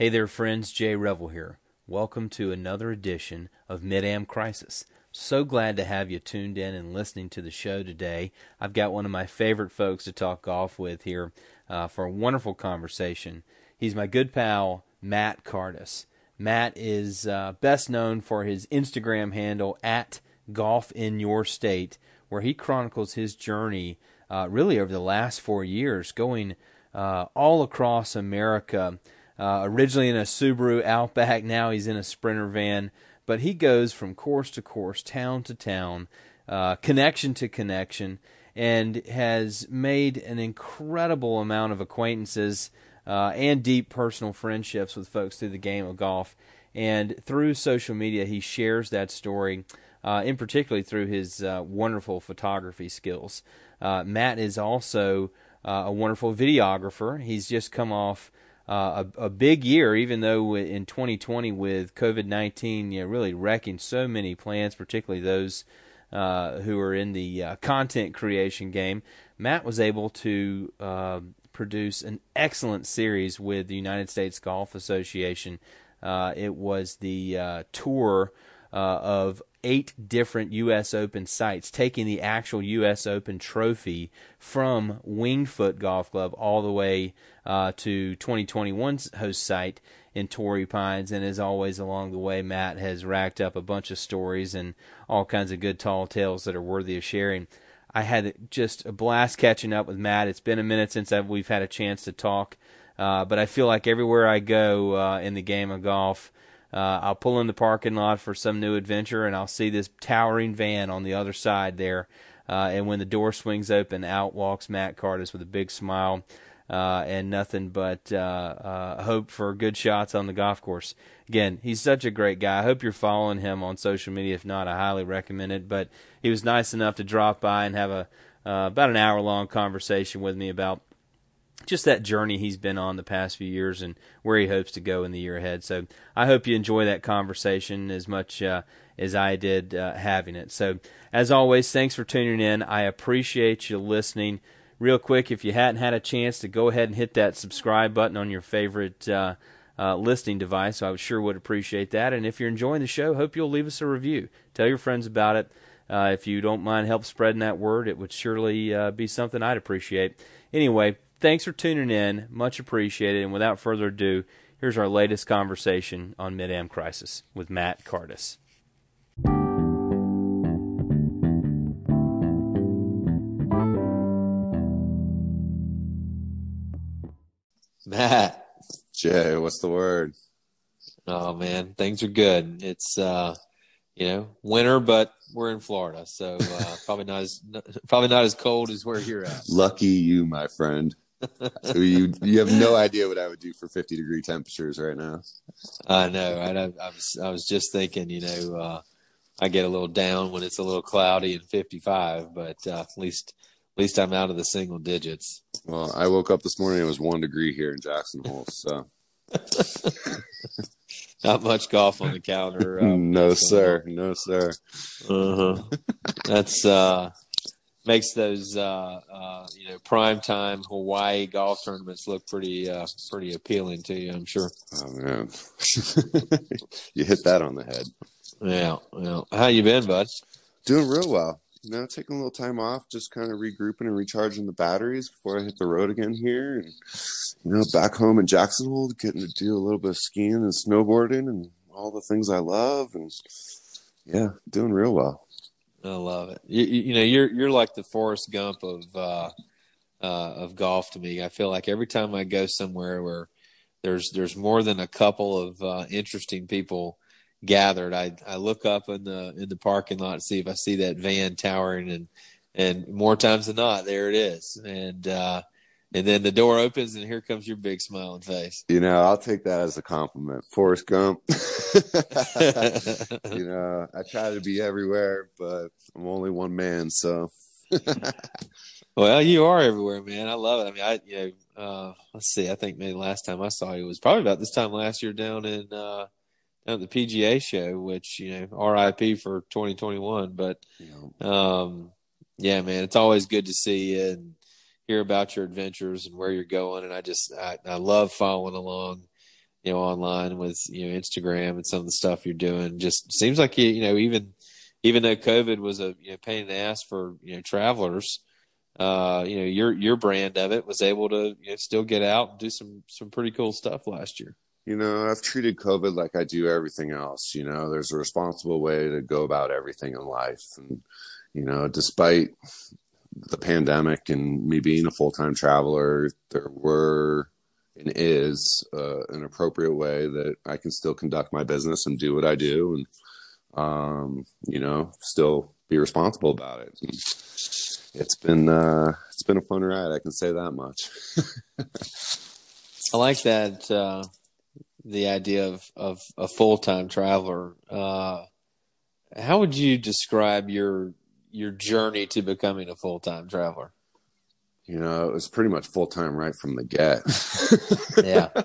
Hey there, friends. Jay Revell here. Welcome to another edition of Mid Am Crisis. So glad to have you tuned in and listening to the show today. I've got one of my favorite folks to talk golf with here uh, for a wonderful conversation. He's my good pal, Matt Cardis. Matt is uh, best known for his Instagram handle at Golf in Your State, where he chronicles his journey uh, really over the last four years, going uh, all across America uh, originally in a Subaru Outback, now he's in a Sprinter van. But he goes from course to course, town to town, uh, connection to connection, and has made an incredible amount of acquaintances uh, and deep personal friendships with folks through the game of golf. And through social media, he shares that story, uh, in particularly through his uh, wonderful photography skills. Uh, Matt is also a wonderful videographer. He's just come off uh, a, a, big year, even though in 2020 with COVID 19, you know, really wrecking so many plans, particularly those uh, who are in the uh, content creation game. Matt was able to uh, produce an excellent series with the United States Golf Association. Uh, it was the uh, tour of eight different U.S. Open sites, taking the actual U.S. Open trophy from Winged Foot Golf Club all the way uh, to 2021's host site in Torrey Pines. And as always, along the way, Matt has racked up a bunch of stories and all kinds of good tall tales that are worthy of sharing. I had just a blast catching up with Matt. It's been a minute since I've, we've had a chance to talk, uh, but I feel like everywhere I go uh, in the game of golf, uh, I'll pull in the parking lot for some new adventure, and I'll see this towering van on the other side there. Uh, and when the door swings open, out walks Matt Cardis with a big smile uh, and nothing but uh, uh, hope for good shots on the golf course. Again, he's such a great guy. I hope you're following him on social media. If not, I highly recommend it. But he was nice enough to drop by and have a uh, about an hour long conversation with me about just that journey he's been on the past few years and where he hopes to go in the year ahead. So I hope you enjoy that conversation as much uh, as I did uh, having it. So as always, thanks for tuning in. I appreciate you listening. Real quick, if you hadn't had a chance to go ahead and hit that subscribe button on your favorite uh, uh, listening device, I sure would appreciate that. And if you're enjoying the show, hope you'll leave us a review. Tell your friends about it. Uh, if you don't mind help spreading that word, it would surely uh, be something I'd appreciate. Anyway, Thanks for tuning in. Much appreciated. And without further ado, here's our latest conversation on Mid Am Crisis with Matt Cardis. Matt. Jay, what's the word? Oh man, things are good. It's uh you know, winter, but we're in Florida, so uh, probably not as probably not as cold as where you're at. Lucky you, my friend you you have no idea what I would do for 50 degree temperatures right now. I know. I, I was I was just thinking, you know, uh, I get a little down when it's a little cloudy and 55, but uh, at least at least I'm out of the single digits. Well, I woke up this morning. It was one degree here in Jackson Hole, so. Not much golf on the calendar. Um, no, sir. No, sir. Uh-huh. That's uh makes those uh, uh, you know prime time Hawaii golf tournaments look pretty uh, pretty appealing to you. I'm sure. Oh man, you hit that on the head. Yeah, yeah. How you been, bud? Doing real well. You know, taking a little time off, just kind of regrouping and recharging the batteries before I hit the road again here. And you know, back home in Jackson Hole, getting to do a little bit of skiing and snowboarding and all the things I love, and yeah, doing real well. I love it. You, you, know, you're you're like the Forrest Gump of uh, uh, of golf to me. I feel like every time I go somewhere where there's there's more than a couple of uh, interesting people gathered, I I look up in the in the parking lot to see if I see that van towering, and and more times than not, there it is. And uh, and then the door opens and here comes your big smiling face. You know, I'll take that as a compliment. Forrest Gump. you know, I try to be everywhere, but I'm only one man, so. well, you are everywhere, man. I love it. I mean, I you know, uh, let's see. I think maybe last time I saw you was probably about this time last year down in uh, down at the PGA show, which you know, RIP for 2021. But um, yeah, man, it's always good to see you and hear about your adventures and where you're going. And I just I, I love following along you know, online with you know Instagram and some of the stuff you're doing. Just seems like you, you know, even even though COVID was a you know, pain in the ass for you know travelers, uh, you know your your brand of it was able to you know, still get out and do some some pretty cool stuff last year. You know, I've treated COVID like I do everything else. You know, there's a responsible way to go about everything in life, and you know, despite the pandemic and me being a full time traveler, there were and is uh, an appropriate way that I can still conduct my business and do what I do, and um, you know, still be responsible about it. It's been uh, it's been a fun ride. I can say that much. I like that uh, the idea of of a full time traveler. Uh, how would you describe your your journey to becoming a full time traveler? You know, it was pretty much full time right from the get. yeah.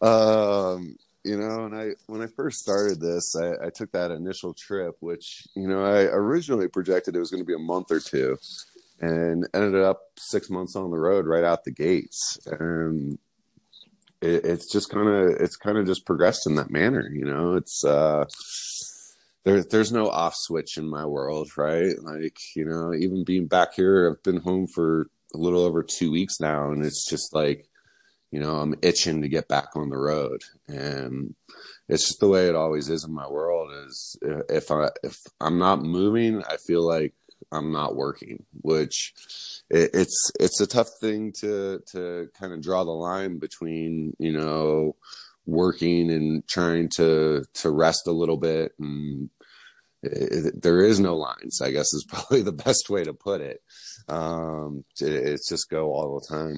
Um, you know, and I when I first started this, I, I took that initial trip, which you know I originally projected it was going to be a month or two, and ended up six months on the road right out the gates, and it, it's just kind of it's kind of just progressed in that manner. You know, it's uh, there, there's no off switch in my world, right? Like you know, even being back here, I've been home for a little over two weeks now, and it's just like you know i'm itching to get back on the road and it's just the way it always is in my world is uh, if i if i'm not moving i feel like i'm not working which it, it's it's a tough thing to to kind of draw the line between you know working and trying to to rest a little bit and it, it, there is no lines i guess is probably the best way to put it um it's just go all the time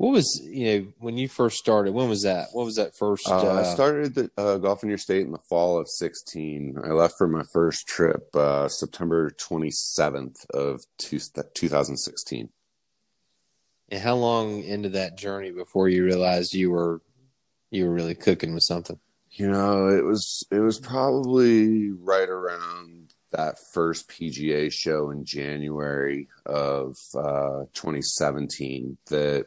what was you know when you first started? When was that? What was that first? Uh, uh, I started the, uh, golf in your state in the fall of sixteen. I left for my first trip uh, September twenty seventh of two, 2016. And how long into that journey before you realized you were you were really cooking with something? You know, it was it was probably right around that first PGA show in January of uh, 2017 that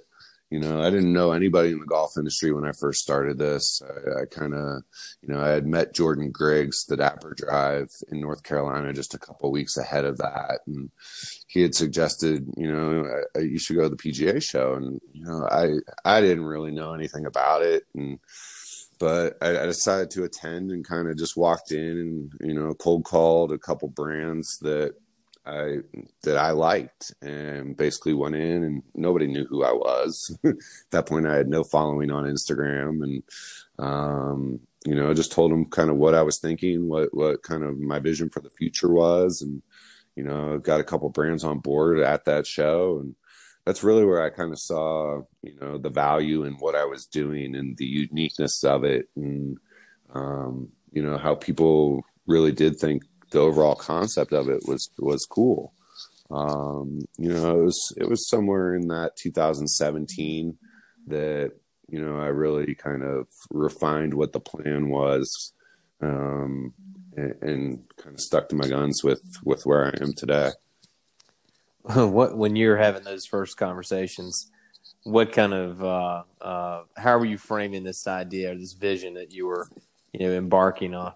you know, I didn't know anybody in the golf industry when I first started this. I, I kind of, you know, I had met Jordan Griggs, the Dapper Drive in North Carolina, just a couple weeks ahead of that, and he had suggested, you know, I, I, you should go to the PGA show, and you know, I I didn't really know anything about it, and but I, I decided to attend and kind of just walked in and you know cold called a couple brands that I that I liked, and basically went in, and nobody knew who I was. At that point, I had no following on Instagram, and um, you know, just told them kind of what I was thinking, what what kind of my vision for the future was, and you know, got a couple brands on board at that show, and that's really where I kind of saw, you know, the value in what I was doing and the uniqueness of it, and um, you know, how people really did think the overall concept of it was was cool. Um, you know, it was it was somewhere in that 2017 that you know I really kind of refined what the plan was, um, and, and kind of stuck to my guns with with where I am today. What when you're having those first conversations? What kind of uh, uh, how were you framing this idea or this vision that you were you know embarking on?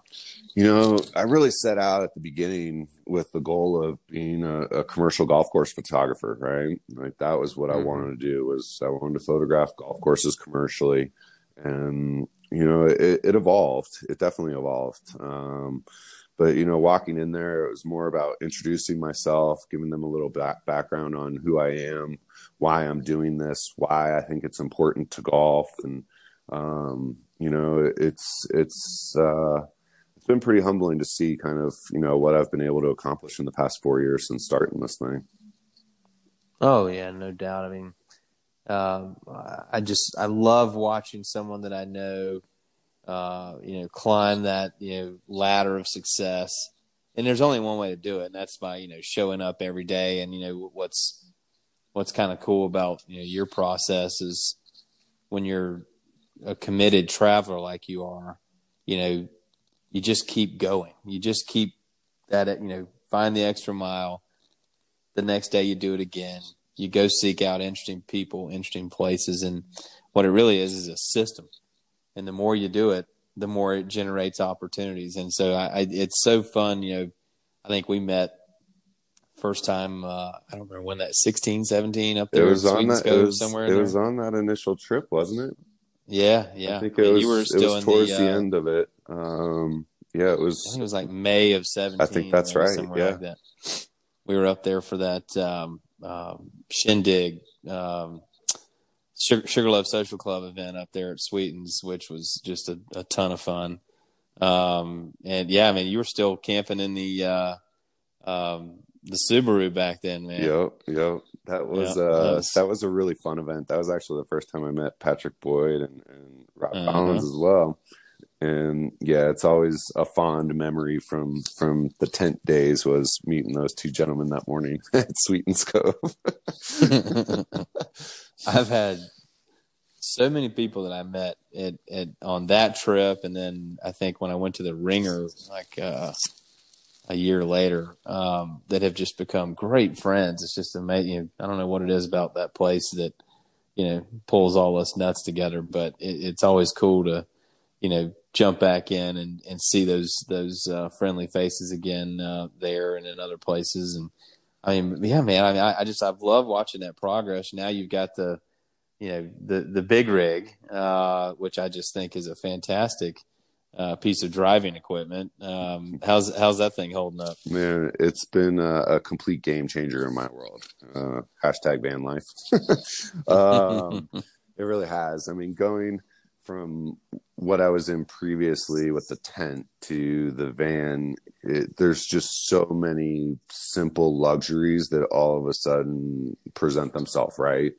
You know, I really set out at the beginning with the goal of being a, a commercial golf course photographer, right? Like that was what mm-hmm. I wanted to do was I wanted to photograph golf courses commercially, and you know, it, it evolved. It definitely evolved. Um, but you know, walking in there, it was more about introducing myself, giving them a little back background on who I am, why I'm doing this, why I think it's important to golf, and um, you know, it's it's uh, it's been pretty humbling to see kind of you know what I've been able to accomplish in the past four years since starting this thing. Oh yeah, no doubt. I mean, um, I just I love watching someone that I know, uh, you know, climb that you know ladder of success. And there's only one way to do it, and that's by you know showing up every day. And you know what's what's kind of cool about you know your process is when you're a committed traveler like you are, you know, you just keep going. You just keep that, you know, find the extra mile. The next day you do it again. You go seek out interesting people, interesting places. And what it really is is a system, and the more you do it, the more it generates opportunities. And so I, I it's so fun. You know, I think we met first time uh, I don't remember when that 16, 17 up there. It was on that. It was, somewhere. it was on that initial trip, wasn't it? Yeah, yeah. I think it was. You were it was towards the, the, uh, end of it. Um, yeah, it was. I think it was like May of seventeen. I think that's right, yeah. like that. We were up there for that um, um, shindig, um, Sugar, Sugar Love Social Club event up there at Sweetens, which was just a, a ton of fun. Um, and yeah, I mean, you were still camping in the uh, um, the Subaru back then, man. Yep, yep. That was Yeah, uh that was- that was a really fun event. That was actually the first time I met Patrick Boyd and, and Rob Uh-huh. Collins as well. And yeah, it's always a fond memory from from the tent days was meeting those two gentlemen that morning at Sweetens Cove. I've had so many people that I met at, at on that trip, and then I think when I went to the Ringer, like uh, a year later, um, that have just become great friends. It's just amazing. I don't know what it is about that place that you know pulls all us nuts together, but it, it's always cool to you know jump back in and, and see those those uh, friendly faces again uh, there and in other places and. I mean, yeah, man. I mean, I, I just I've loved watching that progress. Now you've got the, you know, the the big rig, uh, which I just think is a fantastic uh, piece of driving equipment. Um, how's how's that thing holding up? Man, it's been a, a complete game changer in my world. Uh, hashtag van life. um, it really has. I mean, going from what I was in previously with the tent to the van, it, there's just so many simple luxuries that all of a sudden present themselves, right?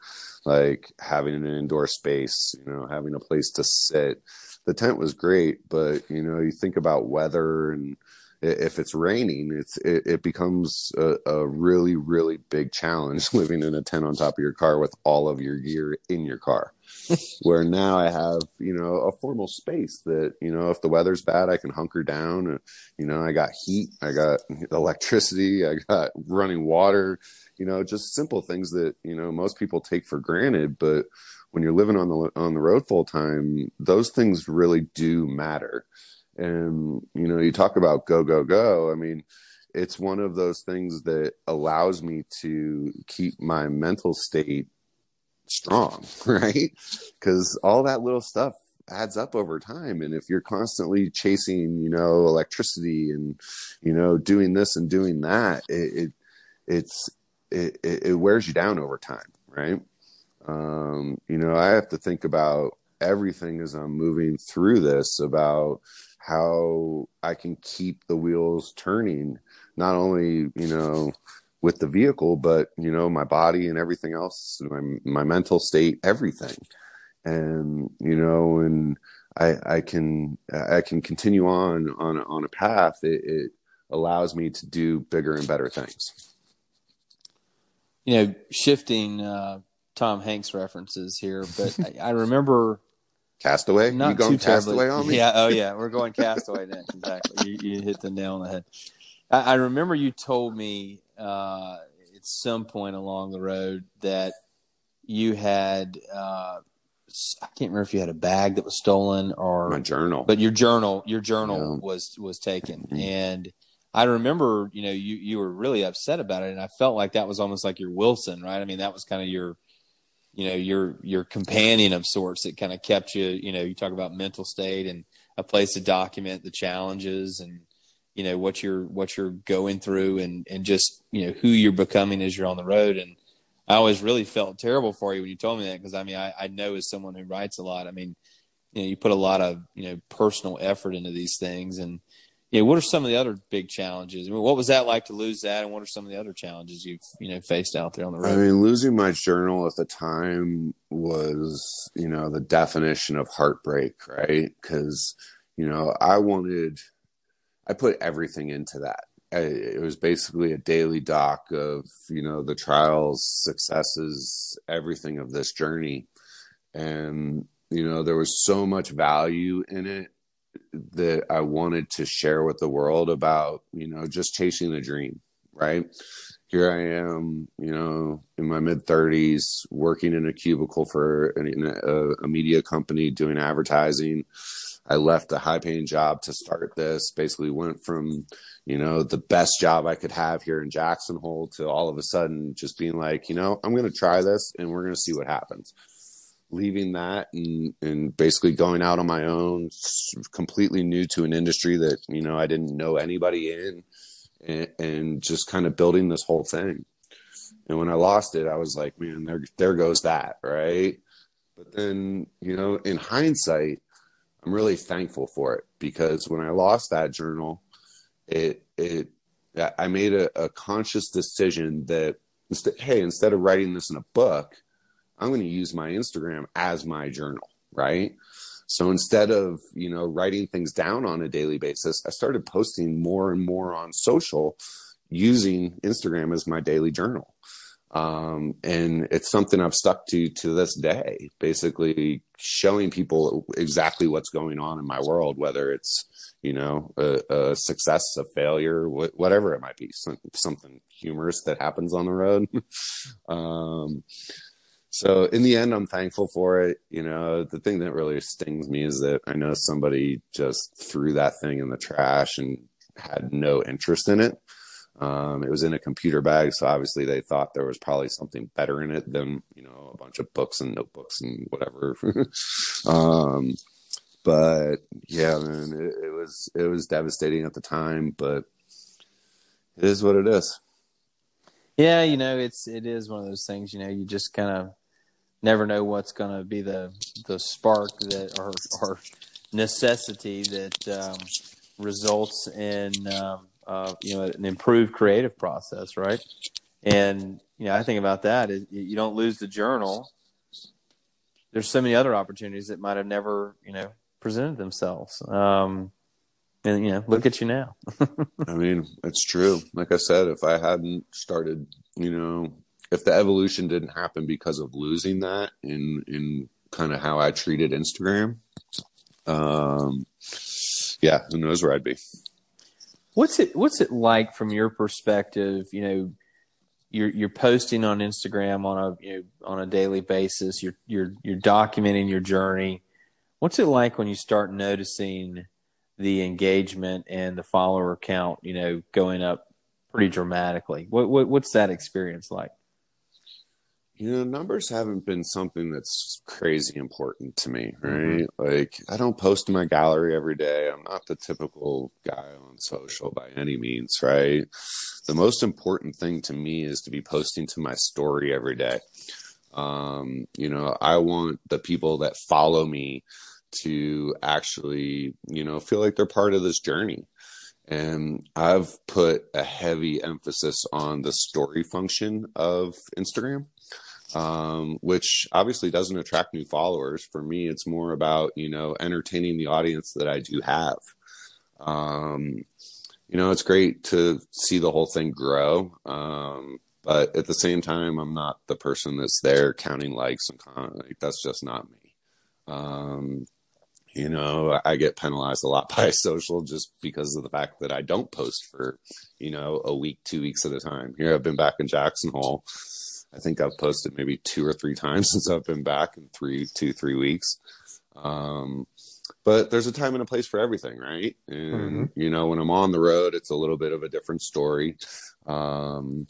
Like having an indoor space, you know, having a place to sit. The tent was great, but you know, you think about weather and if it's raining, it's it, it becomes a, a really really big challenge living in a tent on top of your car with all of your gear in your car. Where now I have you know a formal space that you know if the weather's bad I can hunker down. uh, You know I got heat, I got electricity, I got running water. You know just simple things that you know most people take for granted, but when you're living on the on the road full time, those things really do matter. And you know you talk about go go go. I mean it's one of those things that allows me to keep my mental state strong right? Because all that little stuff adds up over time. And if you're constantly chasing you know electricity and you know doing this and doing that it, it it's it, it it wears you down over time right um you know i have to think about everything as i'm moving through this about how I can keep the wheels turning, not only, you know, with the vehicle, but, you know, my body and everything else, my, my mental state, everything. And, you know, and I, I can, I can continue on, on, on a path. It, it allows me to do bigger and better things. You know, shifting uh, Tom Hanks references here, but I, I remember Cast Away? not you going terribly. castaway on me? Yeah, oh yeah, we're going Cast Away next. Exactly, you, you hit the nail on the head. I, I remember you told me uh, at some point along the road that you had. Uh, I can't remember if you had a bag that was stolen or My journal. but your journal your journal Yeah. was was taken Mhm. and i remember you know you you were really upset about it and i felt like that was almost like your wilson right i mean that was kind of your you know your your companion of sorts that kind of kept you you know you talk about mental state and a place to document the challenges and you know what you're what you're going through and and just you know who you're becoming as you're on the road. And i always really felt terrible for you when you told me that because i mean I, I know as someone who writes a lot i mean you know you put a lot of you know personal effort into these things and know what are some of the other big challenges I mean, what was that like to lose that and what are some of the other challenges you've you know faced out there on the road? I mean, losing my journal at the time was, you know, the definition of heartbreak, right? Because, you know, I wanted, I put everything into that. I, it was basically a daily doc of, you know, the trials, successes, everything of this journey. And, you know, there was so much value in it that I wanted to share with the world about, you know, just chasing the dream, right? here I am, you know, in my mid 30s, working in a cubicle for a, a, media company doing advertising. I left a high paying job to start this, basically went from, you know, the best job I could have here in Jackson Hole to all of a sudden just being like, you know, I'm going to try this and we're going to see what happens. Leaving that and, and basically going out on my own, completely new to an industry that, you know, I didn't know anybody in and, and just kind of building this whole thing. And when I lost it, I was like, man, there, there goes that, right? But then, you know, in hindsight, I'm really thankful for it because when I lost that journal, it it I made a, a conscious decision that hey, instead of writing this in a book, I'm going to use my Instagram as my journal, right? So instead of, you know, writing things down on a daily basis, I started posting more and more on social using Instagram as my daily journal. Um, and it's something I've stuck to to this day, basically showing people exactly what's going on in my world, whether it's, you know, a, a success, a failure, wh- whatever it might be, some, something humorous that happens on the road. um, so in the end, I'm thankful for it. You know, the thing that really stings me is that I know somebody just threw that thing in the trash and had no interest in it. Um, it was in a computer bag, so obviously they thought there was probably something better in it than you know a bunch of books and notebooks and whatever. um, but yeah, man, it, it was it was devastating at the time, but it is what it is. Yeah, you know, it's it is one of those things. You know, you just kind of never know what's going to be the the spark that or or necessity that um, results in um, uh, you know an improved creative process, right? And you know, I think about that. Is you don't lose the journal. There's so many other opportunities that might have never you know presented themselves. Um, and you know, look at you now. I mean, it's true. Like I said, if I hadn't started, you know, if the evolution didn't happen because of losing that in in kind of how I treated Instagram, um, yeah, who knows where I'd be. What's it What's it like from your perspective? You know, you're you're posting on Instagram on a you know, on a daily basis. You're you're you're documenting your journey. What's it like when you start noticing the engagement and the follower count? You know, going up pretty dramatically. What, what what's that experience like? You know numbers haven't been something that's crazy important to me mm-hmm. right? Mm-hmm. like i don't post in my gallery every day. I'm not the typical guy on social by any means right? The most important thing to me is to be posting to my story every day. Um you know i want the people that follow me to actually you know feel like they're part of this journey. And I've put a heavy emphasis on the story function of Instagram um, which obviously doesn't attract new followers. For me, it's more about, you know, entertaining the audience that I do have. Um, you know, it's great to see the whole thing grow. Um, but at the same time, I'm not the person that's there counting likes and comment. Like, that's just not me. Um, you know, I get penalized a lot by social just because of the fact that I don't post for, you know, a week, two weeks at a time. Here I've been back in Jackson Hole I think I've posted maybe two or three times since I've been back in three, two, three weeks. Um, but there's a time and a place for everything, right? And mm-hmm. you know, when I'm on the road, it's a little bit of a different story. Um,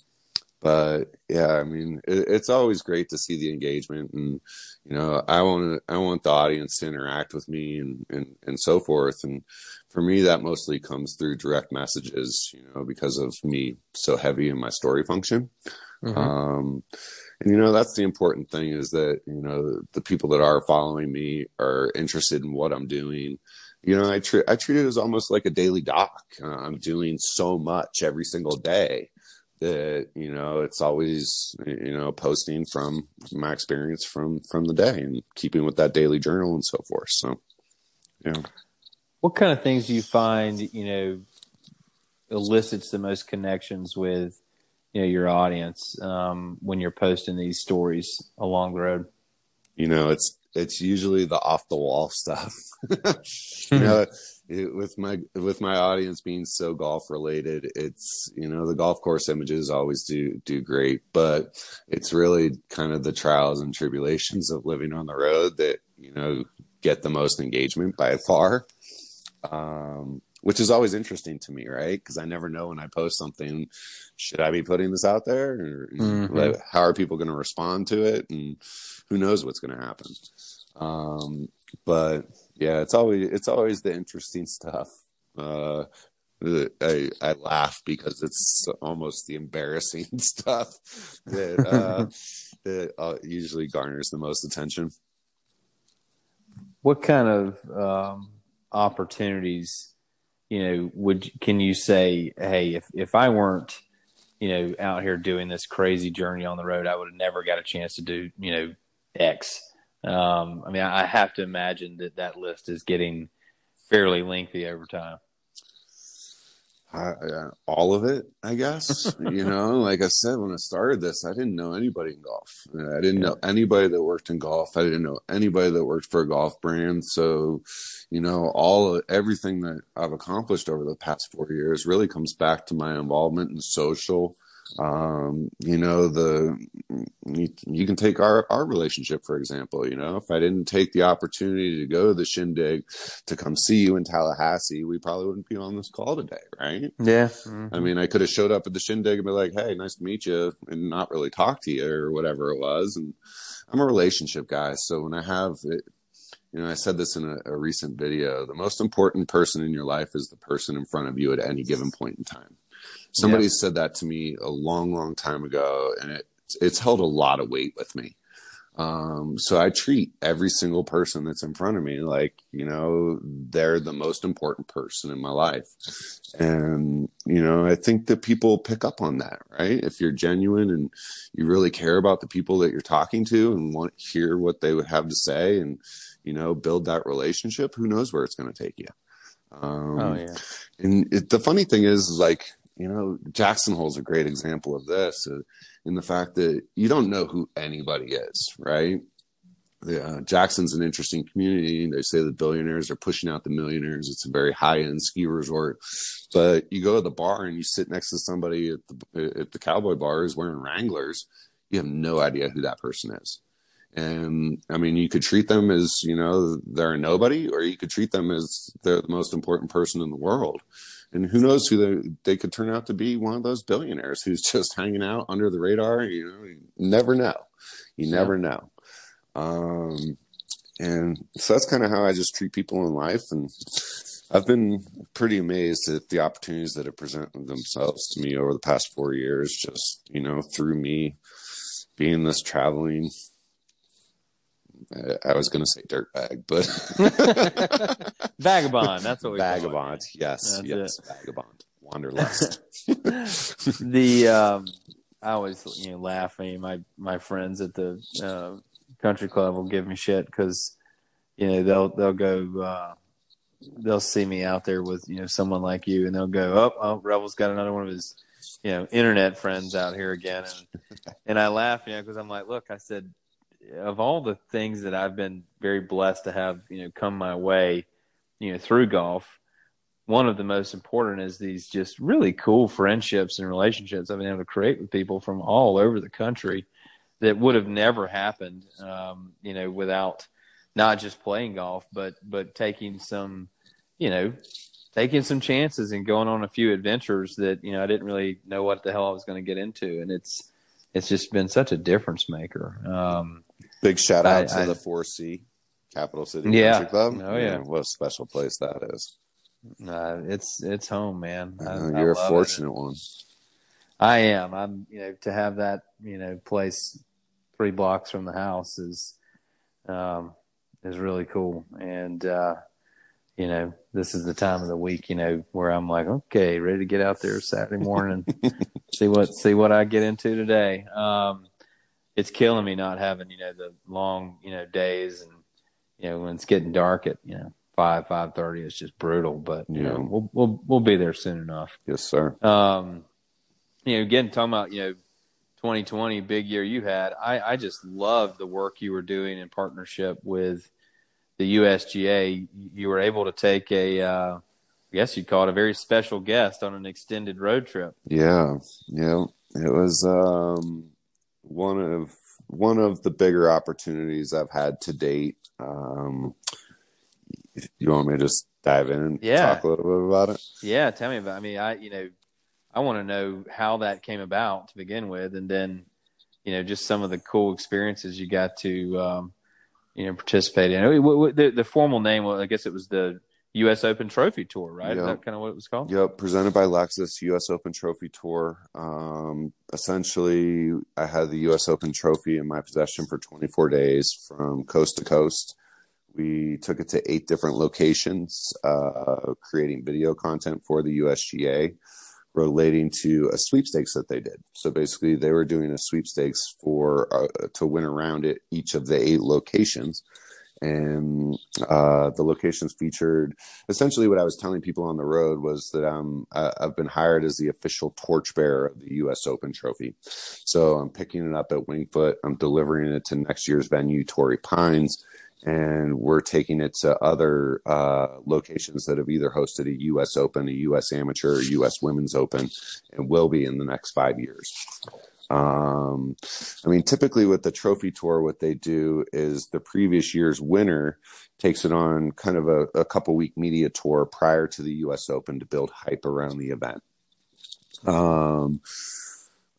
but yeah, I mean, it, it's always great to see the engagement, and you know, I want I want the audience to interact with me and and and so forth. And for me, that mostly comes through direct messages, you know, because of me so heavy in my story function. Mm-hmm. Um, and you know that's the important thing is that you know the people that are following me are interested in what I'm doing. You know, I treat I treat it as almost like a daily doc. Uh, I'm doing so much every single day that you know it's always you know posting from my experience from from the day and keeping with that daily journal and so forth. So, yeah. What kind of things do you find you know elicits the most connections with you know your audience um, when you're posting these stories along the road? You know, it's it's usually the off the wall stuff. you know, it, with my with my audience being so golf related, it's you know the golf course images always do do great, but it's really kind of the trials and tribulations of living on the road that you know get the most engagement by far. Um, which is always interesting to me, right? Because I never know when I post something, should I be putting this out there? Or Mhm. like, how are people going to respond to it? And who knows what's going to happen? Um, but yeah, it's always it's always the interesting stuff. Uh, I I laugh because it's almost the embarrassing stuff that uh, that uh, usually garners the most attention. What kind of um, opportunities, you know, would can you say, hey, if if I weren't, you know, out here doing this crazy journey on the road, I would have never got a chance to do, you know, X. Um, I mean, I have to imagine that that list is getting fairly lengthy over time. I, uh, all of it, I guess. you know, like I said when I started this, I didn't know anybody in golf. I didn't know anybody that worked in golf. I didn't know anybody that worked for a golf brand. So, you know, all everything that I've accomplished over the past four years really comes back to my involvement in social. Um, you know, the you, you can take our our relationship for example. You know, if I didn't take the opportunity to go to the shindig to come see you in Tallahassee, we probably wouldn't be on this call today, right? Yeah. I mean, I could have showed up at the shindig and be like, "Hey, nice to meet you," and not really talk to you or whatever it was. And I'm a relationship guy, so when I have it, you know, I said this in a, a recent video: the most important person in your life is the person in front of you at any given point in time. Somebody Yeah. said that to me a long, long time ago, and it it's held a lot of weight with me. Um, so I treat every single person that's in front of me like, you know, they're the most important person in my life. And, you know, I think that people pick up on that, right? If you're genuine and you really care about the people that you're talking to and want to hear what they would have to say and, you know, build that relationship, who knows where it's going to take you. Um, Oh yeah. and it, the funny thing is, like, you know, Jackson Hole's a great example of this uh, in the fact that you don't know who anybody is, right? The, uh, Jackson's an interesting community. They say the billionaires are pushing out the millionaires. It's a very high end ski resort. But you go to the bar and you sit next to somebody at the at the cowboy bar who's wearing Wranglers. You have no idea who that person is. And I mean, you could treat them as, you know, they're a nobody, or you could treat them as they're the most important person in the world. And who knows who they, they could turn out to be one of those billionaires who's just hanging out under the radar. You know, you never know. You never know. Um, and so that's kind of how I just treat people in life. And I've been pretty amazed at the opportunities that have presented themselves to me over the past four years, just, you know, through me being this traveling I- was going to say dirtbag, but Vagabond. That's what we call it. vagabond. Yes, yes, vagabond, wanderlust. the um, I always you know laugh. I mean, my my friends at the uh, country club will give me shit because you know they'll they'll go uh, they'll see me out there with you know someone like you, and they'll go, oh, oh Revell's got another one of his you know internet friends out here again, and and I laugh, you know, because I'm like, look, I said of all the things that I've been very blessed to have you know come my way, you know through golf one of the most important is these just really cool friendships and relationships I've been able to create with people from all over the country that would have never happened, um, you know, without not just playing golf, but but taking some, you know, taking some chances and going on a few adventures that you know I didn't really know what the hell I was going to get into, and it's it's just been such a difference maker. Um, Big shout out I- to I- the 4C Capital City Yeah. Country Club. Oh, yeah. what a special place that is. uh, it's it's home, man. I- Uh, you're a love it. fortunate one. I am. I'm, you know, to have that, you know, place three blocks from the house is, um, is really cool. And, uh, you know, this is the time of the week, you know, where I'm like, okay, ready to get out there Saturday morning see what, see what I get into today. Um, it's killing me not having, you know, the long, you know, days and, you know, when it's getting dark at, you know, five, five thirty, it's just brutal, but, you Yeah. know, we'll, we'll, we'll be there soon enough. Yes, sir. Um, you know, again, talking about, you know, 2020, big year you had, I, I just love the work you were doing in partnership with the USGA, you were able to take a, uh, I guess you'd call it a very special guest on an extended road trip. Yeah, yeah, it was um, one of one of the bigger opportunities I've had to date. Um, you want me to just dive in and Yeah. talk a little bit about it? Yeah, tell me about. I mean, I you know, I want to know how that came about to begin with, and then you know, just some of the cool experiences you got to um, you know participate in. I mean, what, what, the, the formal name, well, I guess it was the U.S. Open Trophy Tour, right? Is that kind of what it was called? Yep, presented by Lexus U.S. Open Trophy Tour. Um, essentially, I had the U.S. Open Trophy in my possession for 24 days from coast to coast. We took it to eight different locations, uh, creating video content for the USGA relating to a sweepstakes that they did. So basically, they were doing a sweepstakes for uh, to win around it each of the eight locations. And uh, the locations featured essentially what I was telling people on the road was that I'm I- I've been hired as the official torchbearer of the U.S. Open Trophy. So I'm picking it up at Winged Foot. I'm delivering it to next year's venue, Torrey Pines, and we're taking it to other uh, locations that have either hosted a U.S. Open, a U.S. Amateur, or U.S. Women's Open, and will be in the next five years. Um, I mean, typically with the trophy tour, what they do is the previous year's winner takes it on kind of a, a couple week media tour prior to the U.S. Open to build hype around the event. Um,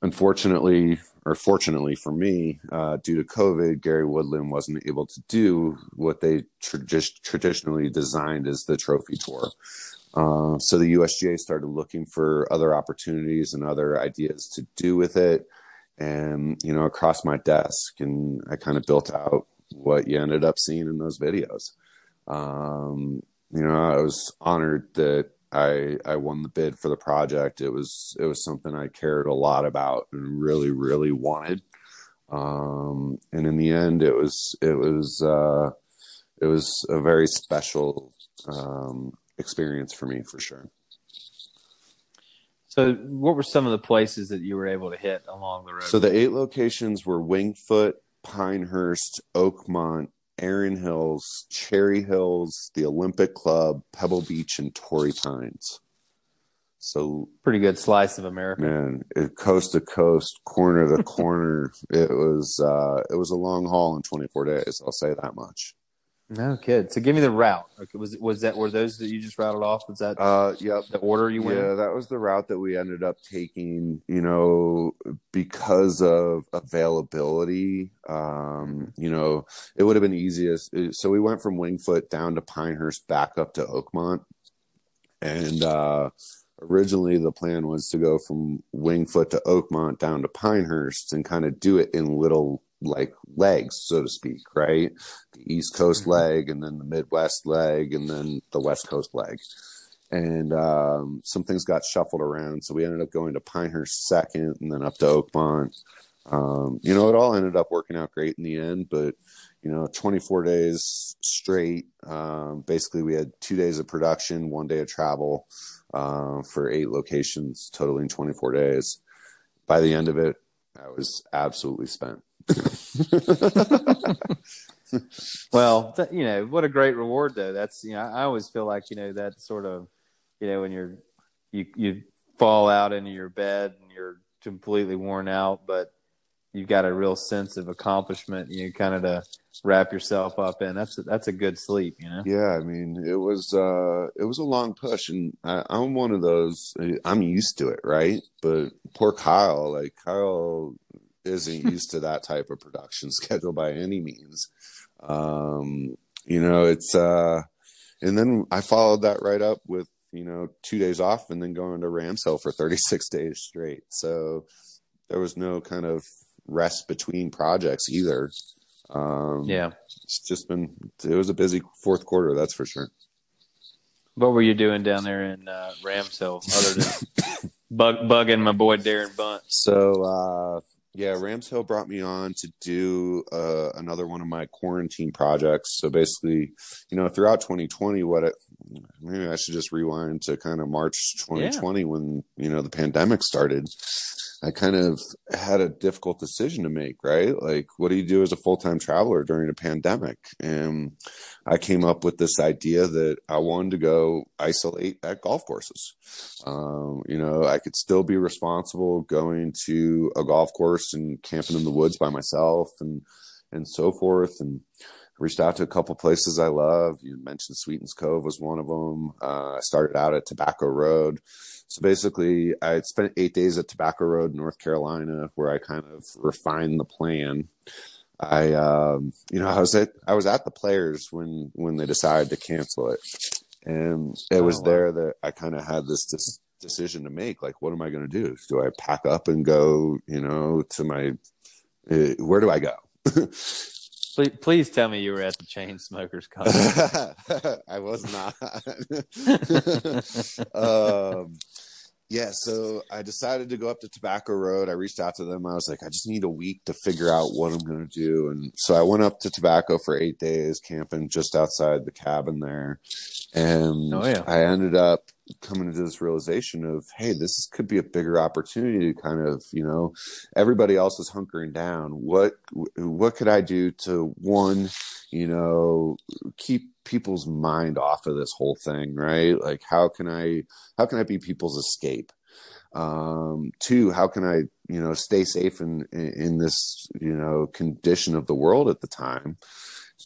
unfortunately, or fortunately for me, uh, due to COVID, Gary Woodland wasn't able to do what they tradi- traditionally designed as the trophy tour. Uh, so the USGA started looking for other opportunities and other ideas to do with it. And, you know, across my desk, and I kind of built out what you ended up seeing in those videos. Um, you know, I was honored that I I won the bid for the project. It was it was something I cared a lot about and really really wanted. Um, and in the end, it was it was uh, it was a very special um, experience for me for sure. So, what were some of the places that you were able to hit along the road? So the eight locations were Winged Foot, Pinehurst, Oakmont, Erin Hills, Cherry Hills, the Olympic Club, Pebble Beach, and Torrey Pines. So pretty good slice of America. man, it, coast to coast, corner to corner, it was uh, it was a long haul in 24 days. I'll say that much. No kid. So, give me the route. Okay, was was that were those that you just routed off? Was that Uh, yep. the order you went? Yeah, that was the route that we ended up taking, you know, because of availability. Um, you know, it would have been easiest. So we went from Winged Foot down to Pinehurst back up to Oakmont. And uh originally the plan was to go from Winged Foot to Oakmont down to Pinehurst and kind of do it in little like legs, so to speak, right? The East Coast Mhm. leg and then the Midwest leg and then the West Coast leg and um, some things got shuffled around. So we ended up going to Pinehurst second, and then up to Oakmont. Um, you know, it all ended up working out great in the end. But you know, 24 days straight. Um, basically, we had two days of production, one day of travel uh, for eight locations, totaling 24 days. By the end of it, I was absolutely spent. Well, th- you know, what a great reward though. That's you know, I always feel like you know that sort of, you know, when you're you you fall out into your bed and you're completely worn out, but you've got a real sense of accomplishment. You kind of to wrap yourself up in. That's a, that's a good sleep, you know. Yeah, I mean, it was uh it was a long push, and I, I'm one of those. I'm used to it, right? But poor Kyle, like Kyle, isn't used to that type of production schedule by any means. Um, you know, it's uh, and then I followed that right up with you know two days off, and then going to Rams Hill for 36 days straight. So there was no kind of rest between projects either. Um, Yeah. it's just been it was a busy fourth quarter that's for sure What were you doing down there in uh, Rams Hill other than bug, bugging my boy Darren Bunt? so uh yeah rams hill brought me on to do uh another one of my quarantine projects. So basically you know throughout 2020 what it maybe i should just rewind to kind of march 2020 when you know the pandemic started I kind of had a difficult decision to make, right? Like, what do you do as a full time traveler during a pandemic? And I came up with this idea that I wanted to go isolate at golf courses. Um, you know, I could still be responsible going to a golf course and camping in the woods by myself and and so forth. And reached out to a couple places I love. You mentioned Sweetens Cove was one of them. Uh, I started out at Tobacco Road. So basically, I spent eight days at Tobacco Road, North Carolina, where I kind of refined the plan. I, um, you know, I was at I was at the players when when they decided to cancel it, and it was oh, wow. there that I kind of had this, this decision to make. Like, what am I going to do? Do I pack up and go, you know, to my uh, where do I go? Please, please tell me you were at the Chainsmokers concert. I was not. um, yeah, so I decided to go up to Tobacco Road. I reached out to them. I was like, I just need a week to figure out what I'm going to do. And so I went up to Tobacco for eight days, camping just outside the cabin there. And oh, yeah. I ended up coming to this realization of, hey, this could be a bigger opportunity to kind of, you know, everybody else is hunkering down. What what could I do to one, you know, keep people's mind off of this whole thing, right? Like how can I how can I be people's escape? Um, two, how can I, you know, stay safe in in this, you know, condition of the world at the time?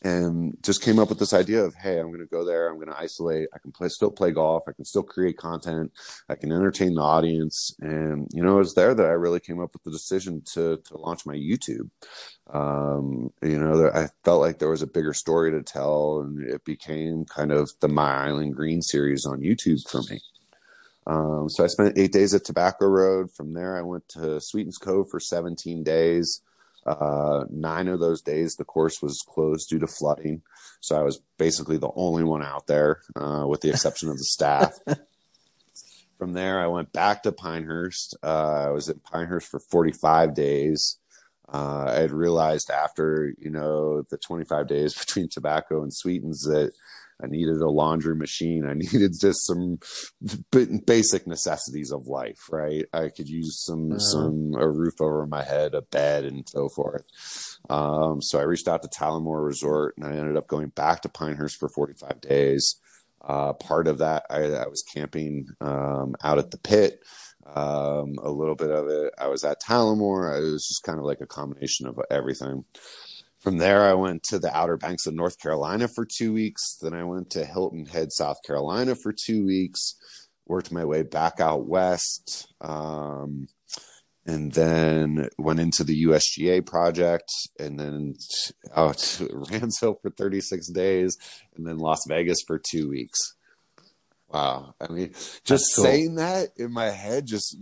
And just came up with this idea of hey i'm going to go there i'm going to isolate i can play still play golf i can still create content i can entertain the audience. And you know it was there that i really came up with the decision to to launch my youtube. Um, you know i felt like there was a bigger story to tell and it became kind of the my island green series on youtube for me. Um, so i spent eight days at tobacco road. From there i went to sweetens cove for 17 days uh, nine of those days, the course was closed due to flooding. So I was basically the only one out there, uh, with the exception of the staff. From there, I went back to Pinehurst. Uh, I was at Pinehurst for 45 days. Uh, I had realized after, you know, the 25 days between tobacco and sweetens that I needed a laundry machine. I needed just some basic necessities of life, right? I could use some uh-huh. some a roof over my head, a bed, and so forth. Um, so I reached out to Talamore Resort, and I ended up going back to Pinehurst for 45 days. Uh, part of that, I, I was camping um, out at the pit. Um, a little bit of it, I was at Talamore. It was just kind of like a combination of everything. From there, I went to the Outer Banks of North Carolina for two weeks. Then I went to Hilton Head, South Carolina for two weeks. Worked my way back out west. Um, and then went into the USGA project and then out to Rams Hill for 36 days and then Las Vegas for two weeks. Wow. I mean, just cool. saying that in my head, just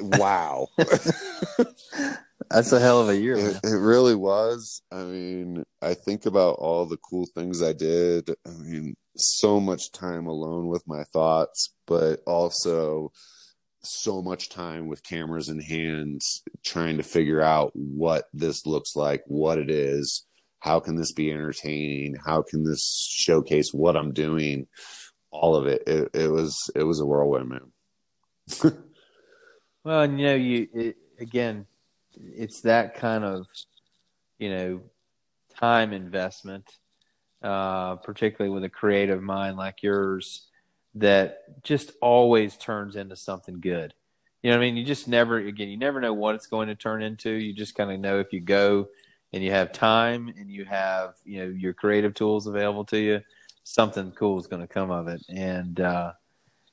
wow. That's a hell of a year. It, it, really was. I mean, I think about all the cool things I did. I mean, so much time alone with my thoughts, but also so much time with cameras in hands trying to figure out what this looks like, what it is, how can this be entertaining, how can this showcase what I'm doing, all of it. It, it was it was a whirlwind, man. well, and you know, you it, again, it's that kind of you know time investment, uh, particularly with a creative mind like yours, that just always turns into something good. You know what I mean? You just never again, you never know what it's going to turn into. You just kind of know if you go and you have time and you have you know your creative tools available to you, something cool is going to come of it. And uh,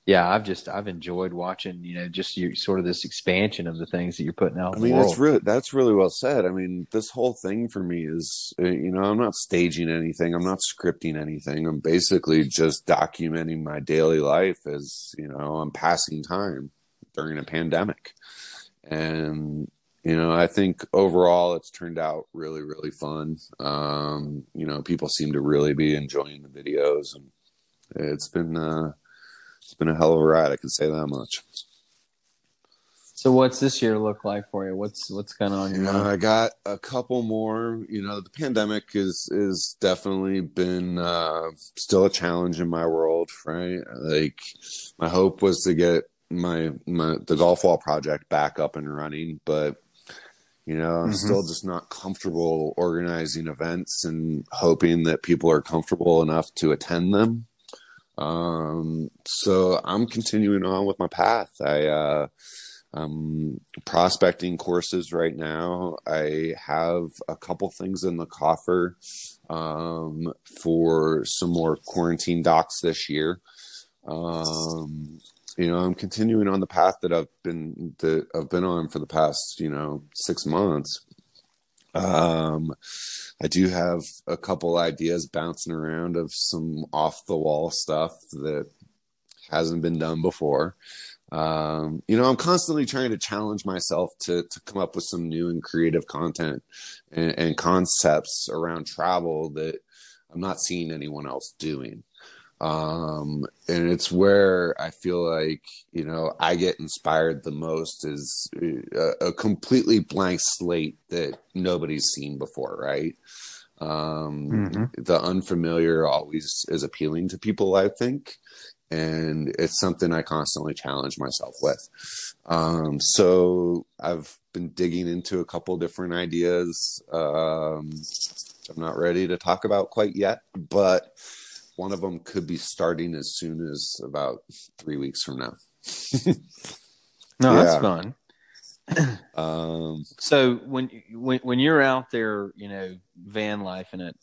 yeah, I've just I've enjoyed watching, you know, just your sort of this expansion of the things that you're putting out. I mean, that's really that's really well said. I mean, this whole thing for me is, uh, you know, I'm not staging anything, I'm not scripting anything. I'm basically just documenting my daily life as, you know, I'm passing time during a pandemic, and you know, I think overall it's turned out really, really fun. Um, you know, people seem to really be enjoying the videos, and it's been. Uh, it's been a hell of a ride. I can say that much. So what's this year look like for you? What's what's going on? You know, I got a couple more. You know, the pandemic is is definitely been uh, still a challenge in my world. Right, like my hope was to get my my the golf wall project back up and running, but you know, I'm Mhm. still just not comfortable organizing events and hoping that people are comfortable enough to attend them. Um, so I'm continuing on with my path. I, uh, I'm prospecting courses right now. I have a couple things in the coffer, um, for some more quarantine docs this year. Um, you know, I'm continuing on the path that I've been that I've been on for the past, you know, six months. Um, I do have a couple ideas bouncing around of some off the wall stuff that hasn't been done before. Um, you know, I'm constantly trying to challenge myself to to come up with some new and creative content and, and concepts around travel that I'm not seeing anyone else doing um and it's where i feel like you know i get inspired the most is a, a completely blank slate that nobody's seen before right? Um Mhm. the unfamiliar always is appealing to people i think. And it's something i constantly challenge myself with. Um so i've been digging into a couple different ideas um i'm not ready to talk about quite yet but one of them could be starting as soon as about three weeks from now. No, that's fun. Um, So when when when you're out there, you know, van life in it,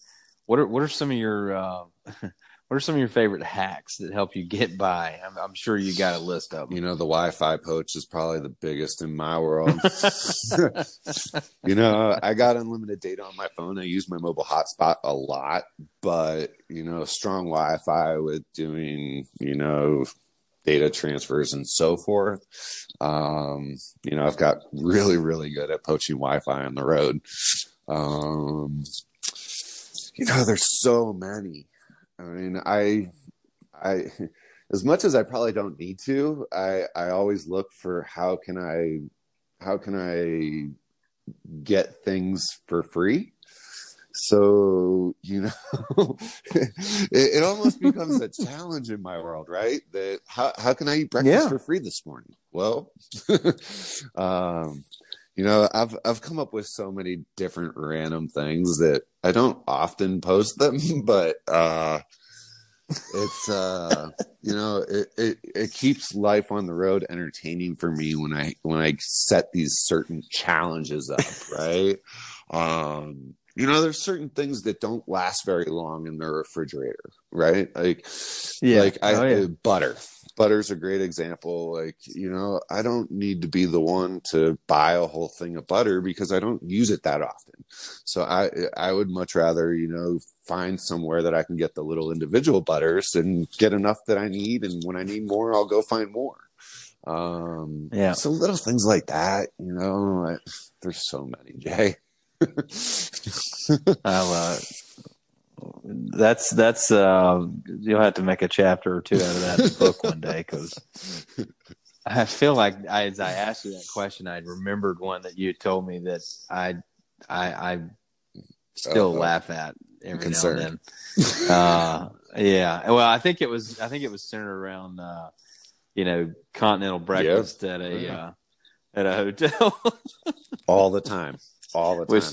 what are what are some of your uh, what are some of your favorite hacks that help you get by? I'm, I'm sure you got a list of them. you know, the Wi-Fi poach is probably the biggest in my world. you know, I got unlimited data on my phone. I use my mobile hotspot a lot, but you know, strong Wi-Fi with doing, you know, data transfers and so forth. Um, you know, I've got really, really good at poaching Wi-Fi on the road. Um, you know, there's so many. I mean, I, I, as much as I probably don't need to, I, I always look for how can I, how can I get things for free? So, you know, it, it almost becomes a challenge in my world, right? That how, how can I eat breakfast Yeah. for free this morning? Well, um, you know, I've, I've come up with so many different random things that I don't often post them, but, uh, it's uh you know it, it it keeps life on the road entertaining for me when i when i set these certain challenges up right um you know there's certain things that don't last very long in the refrigerator right like Yeah. like i Oh, yeah. uh, butter butter's a great example like you know i don't need to be the one to buy a whole thing of butter because i don't use it that often. So i i would much rather you know find somewhere that i can get the little individual butters and get enough that i need and when i need more i'll go find more. Um Yeah. so little things like that you know I, there's so many jay. I'll, uh, that's that's uh, you'll have to make a chapter or two out of that book one day because I feel like I, as I asked you that question, I remembered one that you told me that I I, I still Uh-oh. laugh at every Concerned. now and then. Uh, yeah, well, I think it was I think it was centered around uh, you know continental breakfast at a Yeah. uh, at a hotel. all the time all the time Which,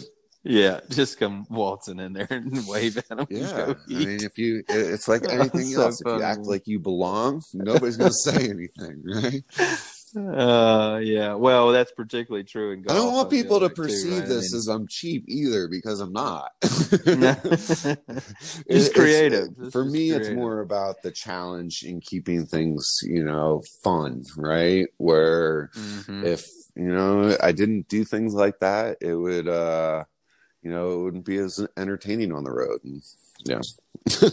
yeah, just come waltzing in there and wave at them. Yeah, I mean, if you, it's like anything So else. If you act like you belong, nobody's going to say anything, right? Uh, yeah. Well, that's particularly true in I don't want people to like, too, perceive right? I this mean- as I'm cheap either, because I'm not. it's creative. It's For me, it's more about the challenge in keeping things, you know, fun, right? Where Mhm. if you know I didn't do things like that, it would, uh you know, it wouldn't be as entertaining on the road. And, yeah.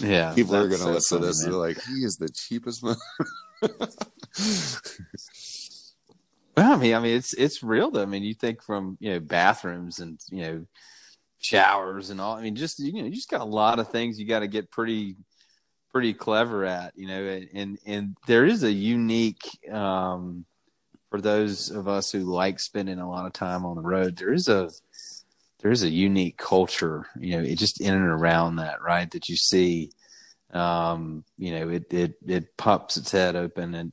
Yeah, People are going to so listen to this. man. They're like, he is the cheapest man. Well, I mean, I mean, it's it's real though. I mean, you think from you know bathrooms and you know showers and all. I mean, just you know, you just got a lot of things you got to get pretty pretty clever at. You know, and and, and there is a unique um, for those of us who like spending a lot of time on the road. There is a there is a unique culture. You know, it just in and around that, right? That you see Um, you know, it it it pops its head open and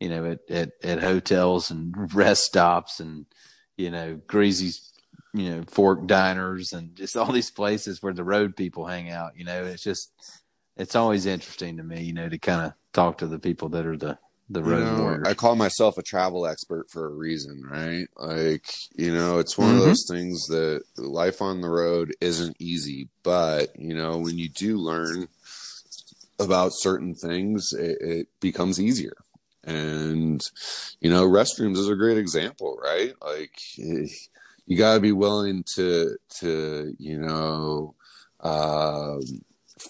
you know at at, at hotels and rest stops and you know greasy you know fork diners and just all these places where the road people hang out. You know, it's just it's always interesting to me. You know, to kind of talk to the people that are the the You road know, warriors. I call myself a travel expert for a reason, right? Like, you know, it's one Mhm. of those things that life on the road isn't easy, but, you know, when you do learn about certain things, it, it becomes easier. And, you know, restrooms is a great example, right? Like, eh, you got to be willing to, to, you know, um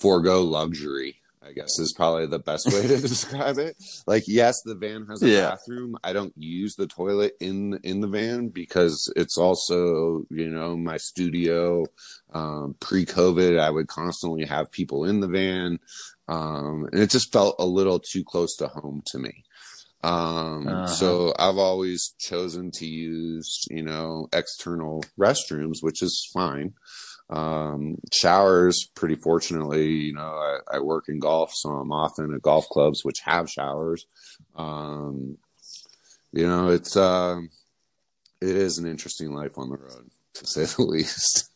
forego luxury I guess is probably the best way to describe it. Like, yes, the van has a Yeah. bathroom. I don't use the toilet in in the van because it's also, you know, my studio. Um, pre-COVID, I would constantly have people in the van, um, and it just felt a little too close to home to me. Um, Uh-huh. so I've always chosen to use, you know, external restrooms, which is fine um showers pretty fortunately you know I, I work in golf so i'm often at golf clubs which have showers. Um you know it's um it is an interesting life on the road to say the least.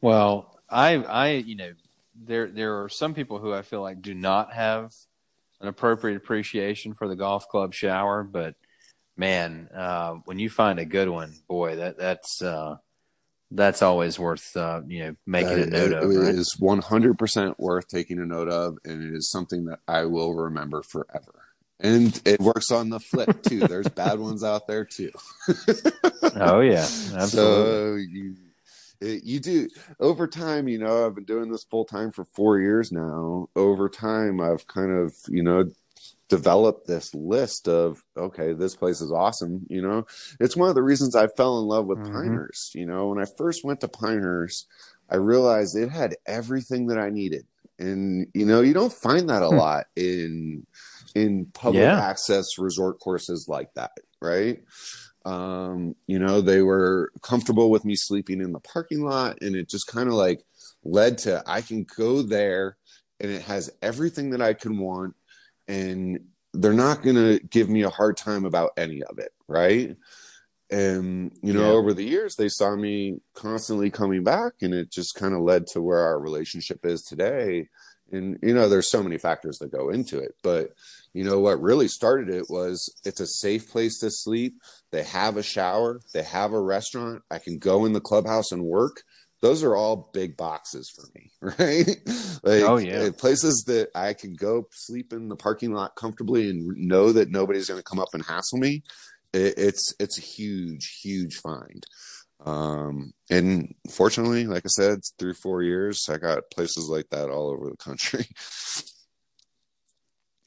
Well, I, I, you know, there there are some people who I feel like do not have an appropriate appreciation for the golf club shower, but man, uh, when you find a good one, boy, that that's uh, that's always worth uh, you know making a Uh, note it- of. it Right? is 100% worth taking a note of and it is something that i will remember forever and it works on the flip too there's bad ones out there too Oh yeah, absolutely. So you it, you do over time. You know, I've been doing this full time for four years now. Over time, I've kind of you know developed this list of okay, this place is awesome. You know, it's one of the reasons I fell in love with Mhm. Pinehurst. You know, when I first went to Pinehurst, I realized it had everything that I needed, and you know, you don't find that a Hmm. lot in in public Yeah. access resort courses like that, right? um you know they were comfortable with me sleeping in the parking lot and it just kind of like led to i can go there and it has everything that i can want and they're not going to give me a hard time about any of it right? And you know Yeah. over the years they saw me constantly coming back and it just kind of led to where our relationship is today. And you know there's so many factors that go into it but you know what really started it was it's a safe place to sleep. They have a shower. They have a restaurant. I can go in the clubhouse and work those are all big boxes for me right like Oh, yeah. uh, places that i can go sleep in the parking lot comfortably and know that nobody's going to come up and hassle me it, it's it's a huge huge find um and fortunately like i said through four years i got places like that all over the country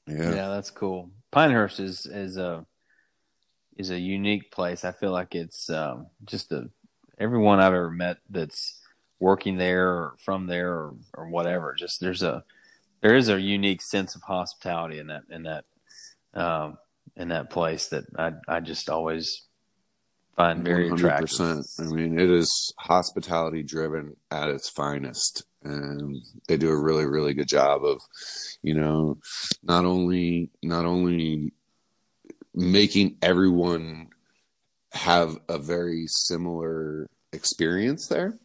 Yeah. yeah that's cool. Pinehurst is is a is a unique place. I feel like it's um, just a everyone I've ever met that's working there or from there or, or whatever. Just there's a there is a unique sense of hospitality in that in that um, in that place that I I just always find very attractive. 100%. I mean, it is hospitality driven at its finest. And they do a really, really good job of, you know, not only, not only making everyone have a very similar experience there.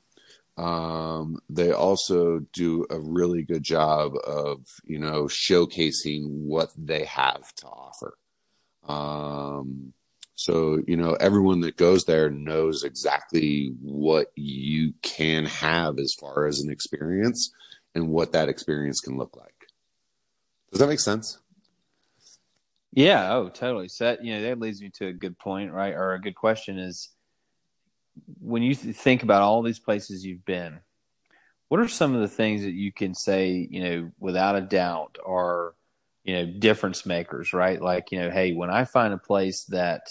Um, they also do a really good job of, you know, showcasing what they have to offer. Um, so, you know, everyone that goes there knows exactly what you can have as far as an experience and what that experience can look like. Does that make sense? Yeah, oh, totally. So that you know that leads me to a good point, right? Or a good question is when you th- think about all these places you've been, what are some of the things that you can say, you know, without a doubt are, you know, difference makers, right? Like, you know, hey, when I find a place that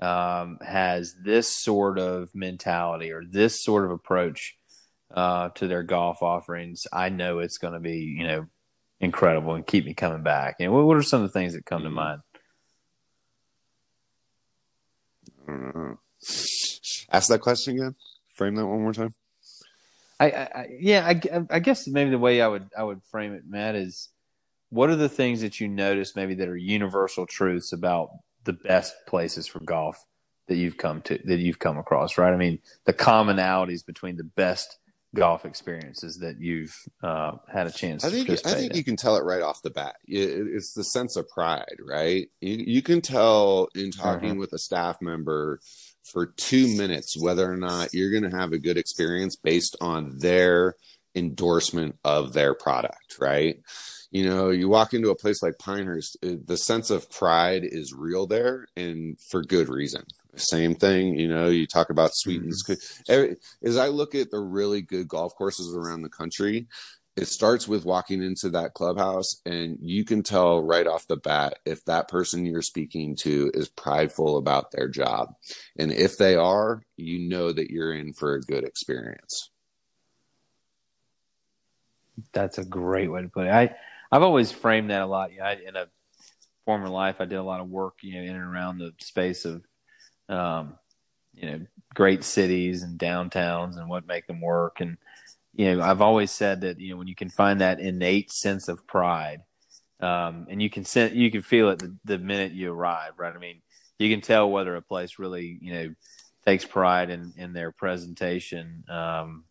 um, has this sort of mentality or this sort of approach uh, to their golf offerings, I know it's going to be, you know, incredible and keep me coming back. And what, what are some of the things that come to Mhm. mind? I don't know. Ask that question again. Frame that one more time. I, I yeah, I, I guess maybe the way I would I would frame it, Matt, is what are the things that you notice maybe that are universal truths about the best places for golf that you've come to that you've come across, right? I mean, the commonalities between the best golf experiences that you've uh, had a chance. I think I think in. you can tell it right off the bat. It's the sense of pride, right? You, you can tell in talking Mm-hmm. with a staff member for two minutes whether or not you're going to have a good experience based on their endorsement of their product, right? You know, you walk into a place like Pinehurst, uh, the sense of pride is real there, and for good reason. Same thing, you know, you talk about Sweetens. Every- As I look at the really good golf courses around the country, it starts with walking into that clubhouse, and you can tell right off the bat if that person you're speaking to is prideful about their job. And if they are, you know that you're in for a good experience. That's a great way to put it. I I've always framed that a lot. Yeah, I, in a former life, I did a lot of work, you know, in and around the space of, um, you know, great cities and downtowns and what make them work. And you know, I've always said that you know when you can find that innate sense of pride, um, and you can you can feel it the, the minute you arrive, right? I mean, you can tell whether a place really you know takes pride in in their presentation. Um,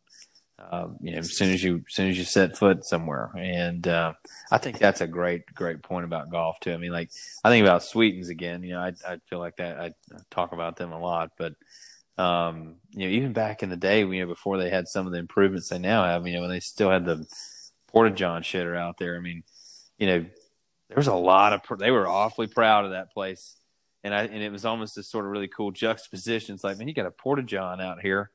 uh, you know, as soon as you as soon as you set foot somewhere, and uh, I think that's a great great point about golf too. I mean, like I think about Sweetens again. You know, I I feel like that. I talk about them a lot, but um, you know, even back in the day, you know, before they had some of the improvements they now have, you know, when they still had the Porta John shitter out there. I mean, you know, there was a lot of they were awfully proud of that place, and I and it was almost this sort of really cool juxtaposition. It's like, man, you got a Porta John out here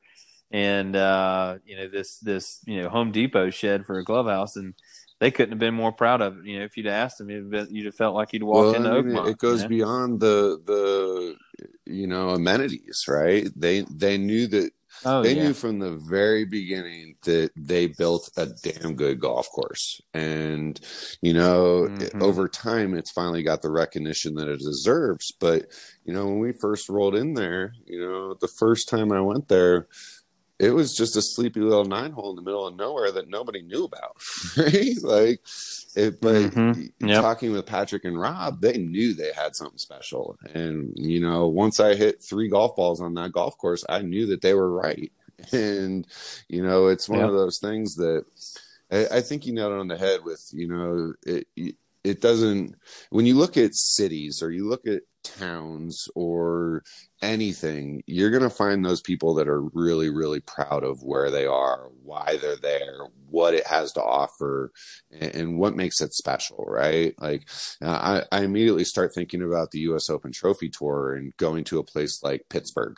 and uh, you know this this you know Home Depot shed for a glove house, and they couldn't have been more proud of it. You know, if you'd asked them, you'd have, you'd have felt like you'd walked Well, into I mean, Oakmont. it goes you know? beyond the the you know amenities, right? They they knew that Oh they yeah, knew from the very beginning that they built a damn good golf course and you know Mhm. over time it's finally got the recognition that it deserves but you know when we first rolled in there you know the first time i went there it was just a sleepy little nine hole in the middle of nowhere that nobody knew about right like it but Mhm. Yep. talking with patrick and rob they knew they had something special and you know once i hit three golf balls on that golf course i knew that they were right and you know it's one Yeah. of those things that I, I think you nailed it on the head with you know it it doesn't when you look at cities or you look at towns or anything you're going to find those people that are really really proud of where they are why they're there what it has to offer and, and what makes it special right? Like uh, I, I immediately start thinking about the us open trophy tour and going to a place like pittsburgh.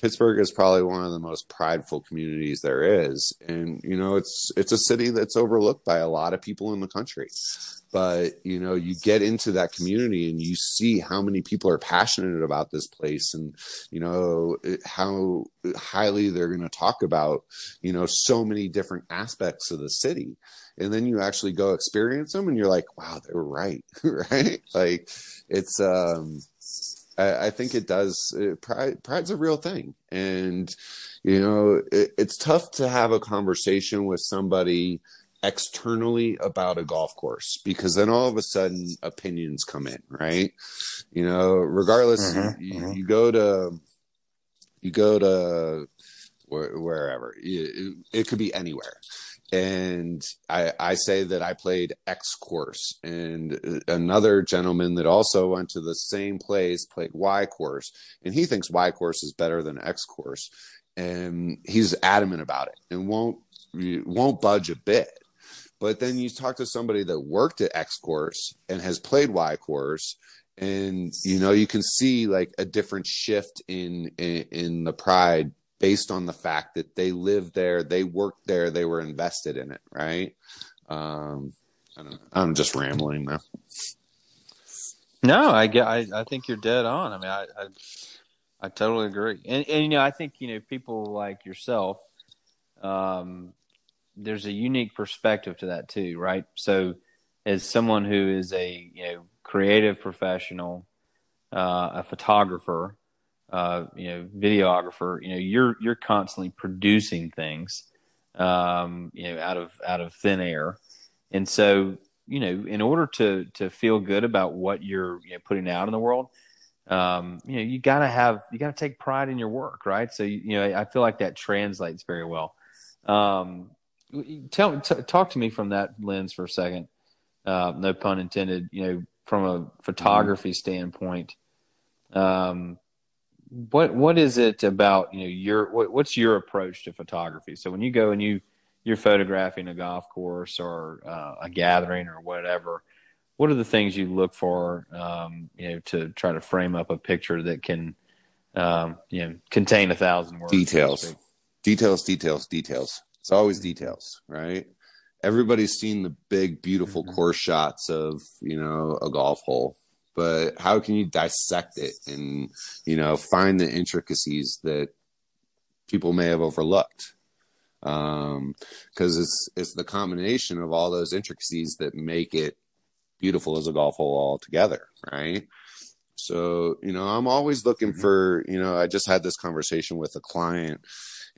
Pittsburgh is probably one of the most prideful communities there is and you know it's it's a city that's overlooked by a lot of people in the country. But you know you get into that community and you see how many people are passionate about this place and you know how highly they're going to talk about you know so many different aspects of the city. And then you actually go experience them and you're like wow they were right right? Like it's um I, I think it does it, pride pride's a real thing. And you know it, it's tough to have a conversation with somebody externally about a golf course because then all of a sudden opinions come in right you know regardless Mhm, you, mhm. you go to you go to where, wherever it, it could be anywhere and I, I say that I played X course, and another gentleman that also went to the same place played Y course, and he thinks Y course is better than X course, and he's adamant about it and won't won't budge a bit. But then you talk to somebody that worked at X course and has played Y course, and you know you can see like a different shift in in, in the pride based on the fact that they lived there, they worked there, they were invested in it, right? Um, I don't know. I'm just rambling now. No, I get. I, I think you're dead on. I mean, I, I I totally agree. And and you know, I think you know people like yourself. Um, there's a unique perspective to that too, right? So, as someone who is a you know creative professional, uh, a photographer, uh, you know, videographer, you know, you're you're constantly producing things. um, you know, out of out of thin air. And so, you know, in order to to feel good about what you're you know, putting out in the world, um, you know, you got to have you got to take pride in your work, right? So, you know, I feel like that translates very well. Um, tell t- talk to me from that lens for a second. Uh, no pun intended. You know, from a photography standpoint, um, what what is it about you know your what, what's your approach to photography? So when you go and you you're photographing a golf course or uh, a gathering or whatever, what are the things you look for um, you know to try to frame up a picture that can um, you know contain a thousand words? Details, details, details, details. It's always details, right? Everybody's seen the big, beautiful mm-hmm. course shots of you know a golf hole, but how can you dissect it and you know find the intricacies that people may have overlooked um because it's it's the combination of all those intricacies that make it beautiful as a golf hole altogether right so you know i'm always looking mm-hmm. for you know i just had this conversation with a client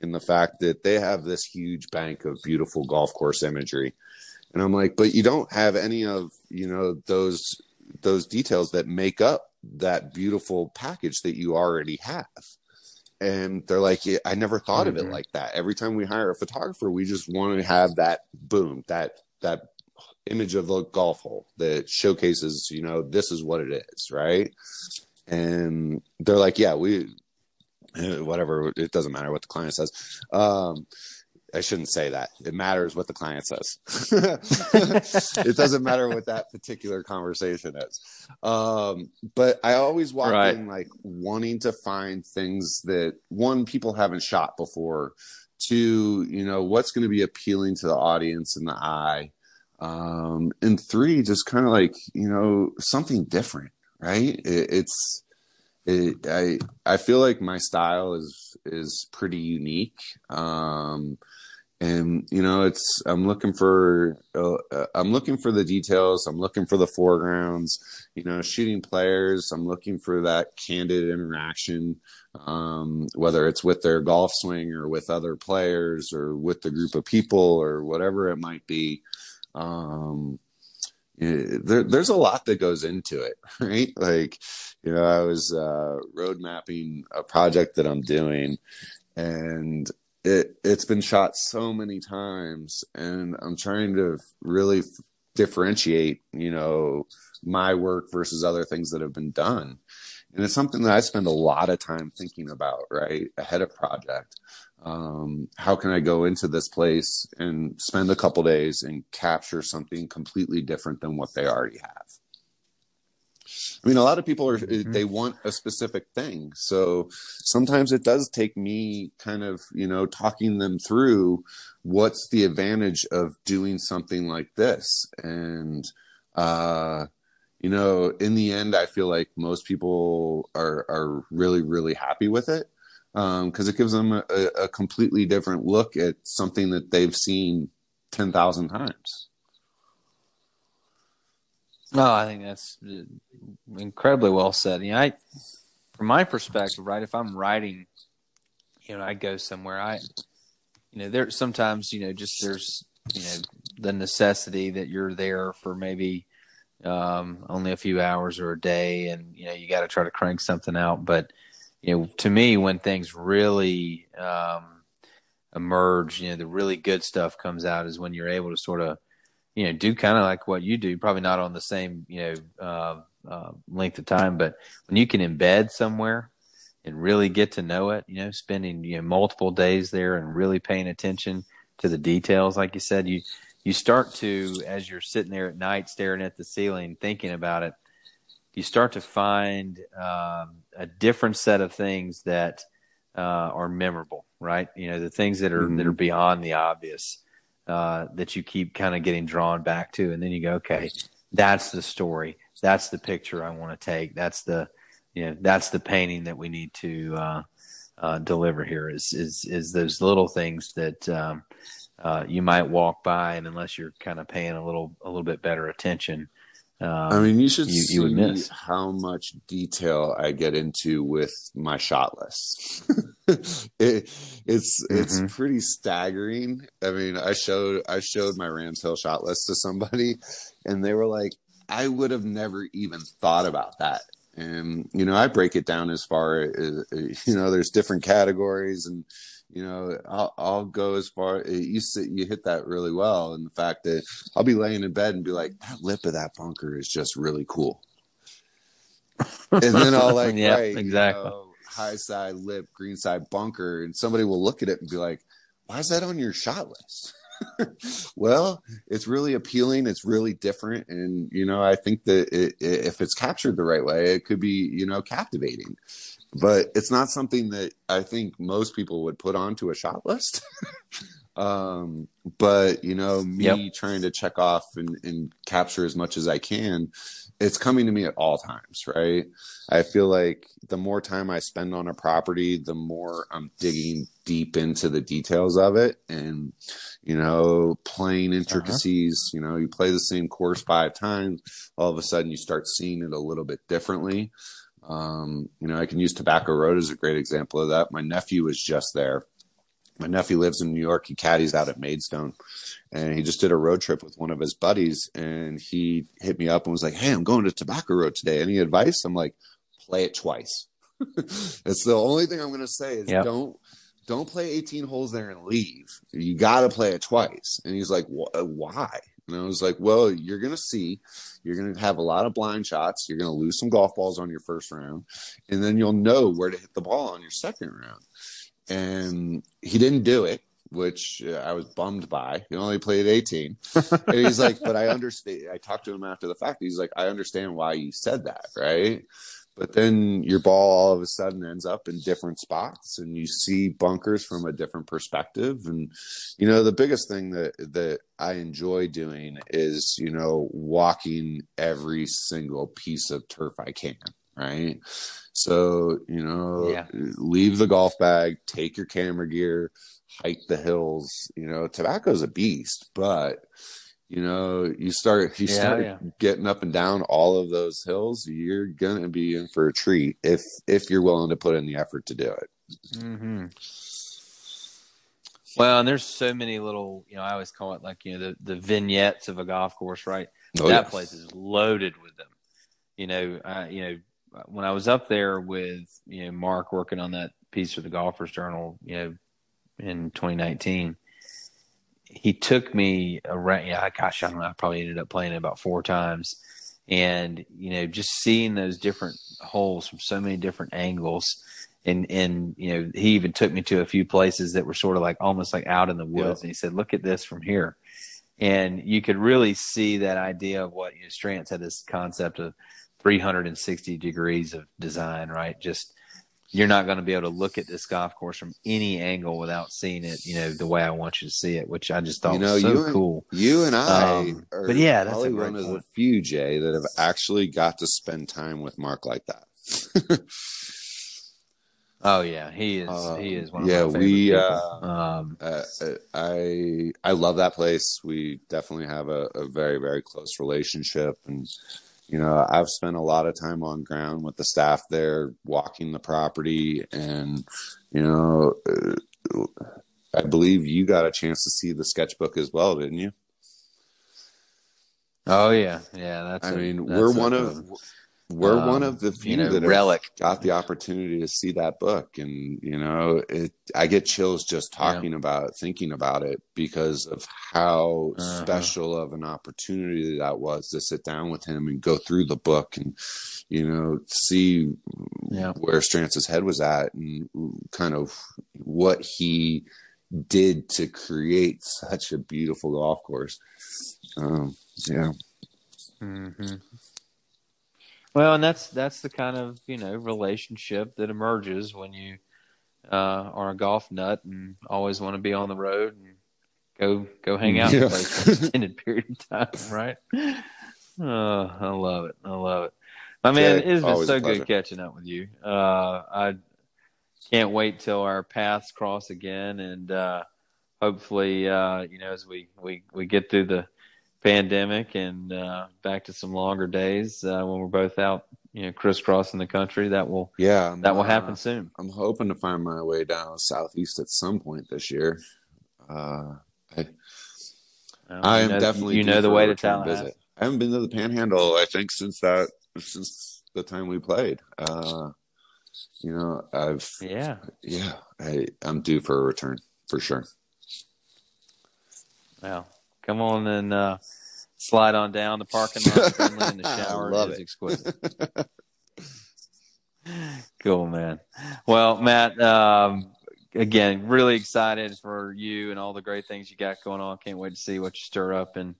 in the fact that they have this huge bank of beautiful golf course imagery and i'm like but you don't have any of you know those those details that make up that beautiful package that you already have. And they're like, yeah, I never thought mm-hmm. of it mm-hmm. like that. Every time we hire a photographer, we just want to have that boom, that that image of the golf hole that showcases, you know, this is what it is, right? And they're like, yeah, we whatever it doesn't matter what the client says um I shouldn't say that. It matters what the client says. it doesn't matter what that particular conversation is. Um, but I always walk right. in like wanting to find things that one people haven't shot before. Two, you know, what's going to be appealing to the audience and the eye. Um, and three, just kind of like you know something different, right? It, it's I I feel like my style is is pretty unique. Um, and you know it's i'm looking for uh, uh, i'm looking for the details. I'm looking for the foregrounds you know shooting players. I'm looking for that candid interaction um, whether it's with their golf swing or with other players or with the group of people or whatever it might be. Um, there, there's a lot that goes into it right? Like you know i was uh, road mapping a project that i'm doing and it it's been shot so many times and i'm trying to really f- differentiate you know my work versus other things that have been done. And it's something that i spend a lot of time thinking about right ahead of project um, how can i go into this place and spend a couple days and capture something completely different than what they already have? I mean, a lot of people are mm-hmm. they want a specific thing, so sometimes it does take me kind of you know talking them through what's the advantage of doing something like this, and uh, you know, in the end, I feel like most people are are really really happy with it because um, it gives them a, a completely different look at something that they've seen ten thousand times. No, I think that's incredibly well said. You know, I, from my perspective, right, if I'm writing, you know, I go somewhere, I, you know, there sometimes, you know, just there's, you know, the necessity that you're there for maybe um, only a few hours or a day, and you know, you got to try to crank something out. But you know, to me, when things really um, emerge, you know, the really good stuff comes out is when you're able to sort of you know, do kind of like what you do, probably not on the same, you know, uh, uh, length of time, but when you can embed somewhere and really get to know it, you know, spending, you know, multiple days there and really paying attention to the details, like you said, you, you start to, as you're sitting there at night staring at the ceiling, thinking about it, you start to find um, a different set of things that uh, are memorable, right? You know, the things that are mm-hmm. that are beyond the obvious uh, that you keep kind of getting drawn back to, and then you go, okay, that's the story, that's the picture I want to take, that's the you know that's the painting that we need to uh, uh, deliver here. Is is is those little things that um, uh, you might walk by, and unless you're kind of paying a little a little bit better attention, Um, I mean, you should you- see you would miss. how much detail I get into with my shot list. it, it's it's Mhm. pretty staggering. I mean, I showed I showed my Rams Hill shot list to somebody, and they were like, "I would have never even thought about that." And you know, I break it down as far as you know. There's different categories, and you know, I'll, I'll go as far. Eh, you sit, you hit that really well, and the fact that I'll be laying in bed and be like, that lip of that bunker is just really cool. and then I'll like, Yeah, right, exactly. You know, high side lip, green side bunker, and somebody will look at it and be like, why is that on your shot list? well, it's really appealing. It's really different, and you know, I think that it, it, if it's captured the right way, it could be you know captivating. But it's not something that I think most people would put onto a shot list. um, but you know, me Yep. trying to check off and, and capture as much as I can, it's coming to me at all times, right? I feel like the more time I spend on a property, the more I'm digging deep into the details of it and, you know, playing intricacies. You know, you play the same course five times, all of a sudden you start seeing it a little bit differently. Um, you know, I can use Tobacco Road as a great example of that. My nephew was just there. My nephew lives in New York. He caddies out at Maidstone and he just did a road trip with one of his buddies and he hit me up and was like, Hey, I'm going to Tobacco Road today. Any advice? I'm like, play it twice. That's the only thing I'm going to say is Yep. don't, don't play 18 holes there and leave. You got to play it twice. And he's like, why? And I was like, well, you're going to see, you're going to have a lot of blind shots. You're going to lose some golf balls on your first round, and then you'll know where to hit the ball on your second round. And he didn't do it, which uh, I was bummed by. He only played 18. and he's like, but I understand. I talked to him after the fact. He's like, I understand why you said that, right? But then your ball all of a sudden ends up in different spots and you see bunkers from a different perspective. And, you know, the biggest thing that, that I enjoy doing is, you know, walking every single piece of turf I can. Right. So, you know, Yeah. leave the golf bag, take your camera gear, hike the hills. You know, tobacco's a beast, but you know, you start you Yeah, start yeah. getting up and down all of those hills, you're gonna be in for a treat if if you're willing to put in the effort to do it. hmm Well, and there's so many little, you know, I always call it like, you know, the, the vignettes of a golf course, right? Oh, that yeah. place is loaded with them. You know, I, you know, when I was up there with, you know, Mark working on that piece for the Golfers Journal, you know, in 2019, he took me around. Yeah, gosh, I don't know. I probably ended up playing it about four times, and you know, just seeing those different holes from so many different angles, and and you know, he even took me to a few places that were sort of like almost like out in the woods, Yeah. and he said, "Look at this from here." And you could really see that idea of what you know, Strantz had this concept of 360 degrees of design, right? Just you're not going to be able to look at this golf course from any angle without seeing it, you know, the way I want you to see it, which I just thought You know, was so you and- cool. You and I Um, are but yeah, that's a probably one of the few, Jay, that have actually got to spend time with Mark like that. Oh yeah, he is. Uh, he is one of yeah, my favorite we, people. uh, um, uh, I I love that place. We definitely have a, a very very close relationship, and you know I've spent a lot of time on ground with the staff there, walking the property, and you know uh, I believe you got a chance to see the sketchbook as well, didn't you? oh yeah, yeah. That's. I a- mean, that's we're a- one of we're um, one of the few you know, that relic. got the opportunity to see that book, and you know, it. I get chills just talking about it, thinking about it, because of how Uh-huh. special of an opportunity that was to sit down with him and go through the book and you know see Yeah. where Strantz's head was at and kind of what he did to create such a beautiful golf course. Um, yeah. hmm Well, and that's that's the kind of you know relationship that emerges when you uh, are a golf nut and always want to be on the road and go go hang out Yeah. for an extended period of time, right? Oh, I love it. I love it. My man, Jay, it has been so good catching up with you. Uh, I can't wait till our paths cross again, and uh, hopefully, uh, you know, as we, we, we get through the pandemic and uh, back to some longer days uh, when we're both out, you know, crisscrossing the country. That will Yeah, that will uh, happen soon. I'm hoping to find my way down southeast at some point this year. Uh, I, Well, I you am know- definitely you know the way to Tallahassee. visit. I haven't been to the Panhandle. I think since that since the time we played. Uh, you know, I've Yeah. yeah, I I'm due for a return for sure. Well, come on and uh, slide on down. The parking lot friendly and the I shower love is it. exquisite. cool, man. Well, Matt, um, again, really excited for you and all the great things you got going on. Can't wait to see what you stir up in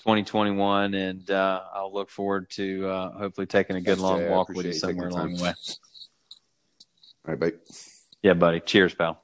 2021, and uh, I'll look forward to uh, hopefully taking a good Thanks, long Jay. Walk with you appreciate you taking somewhere along the way. All right, bye. Yeah, buddy. Cheers, pal.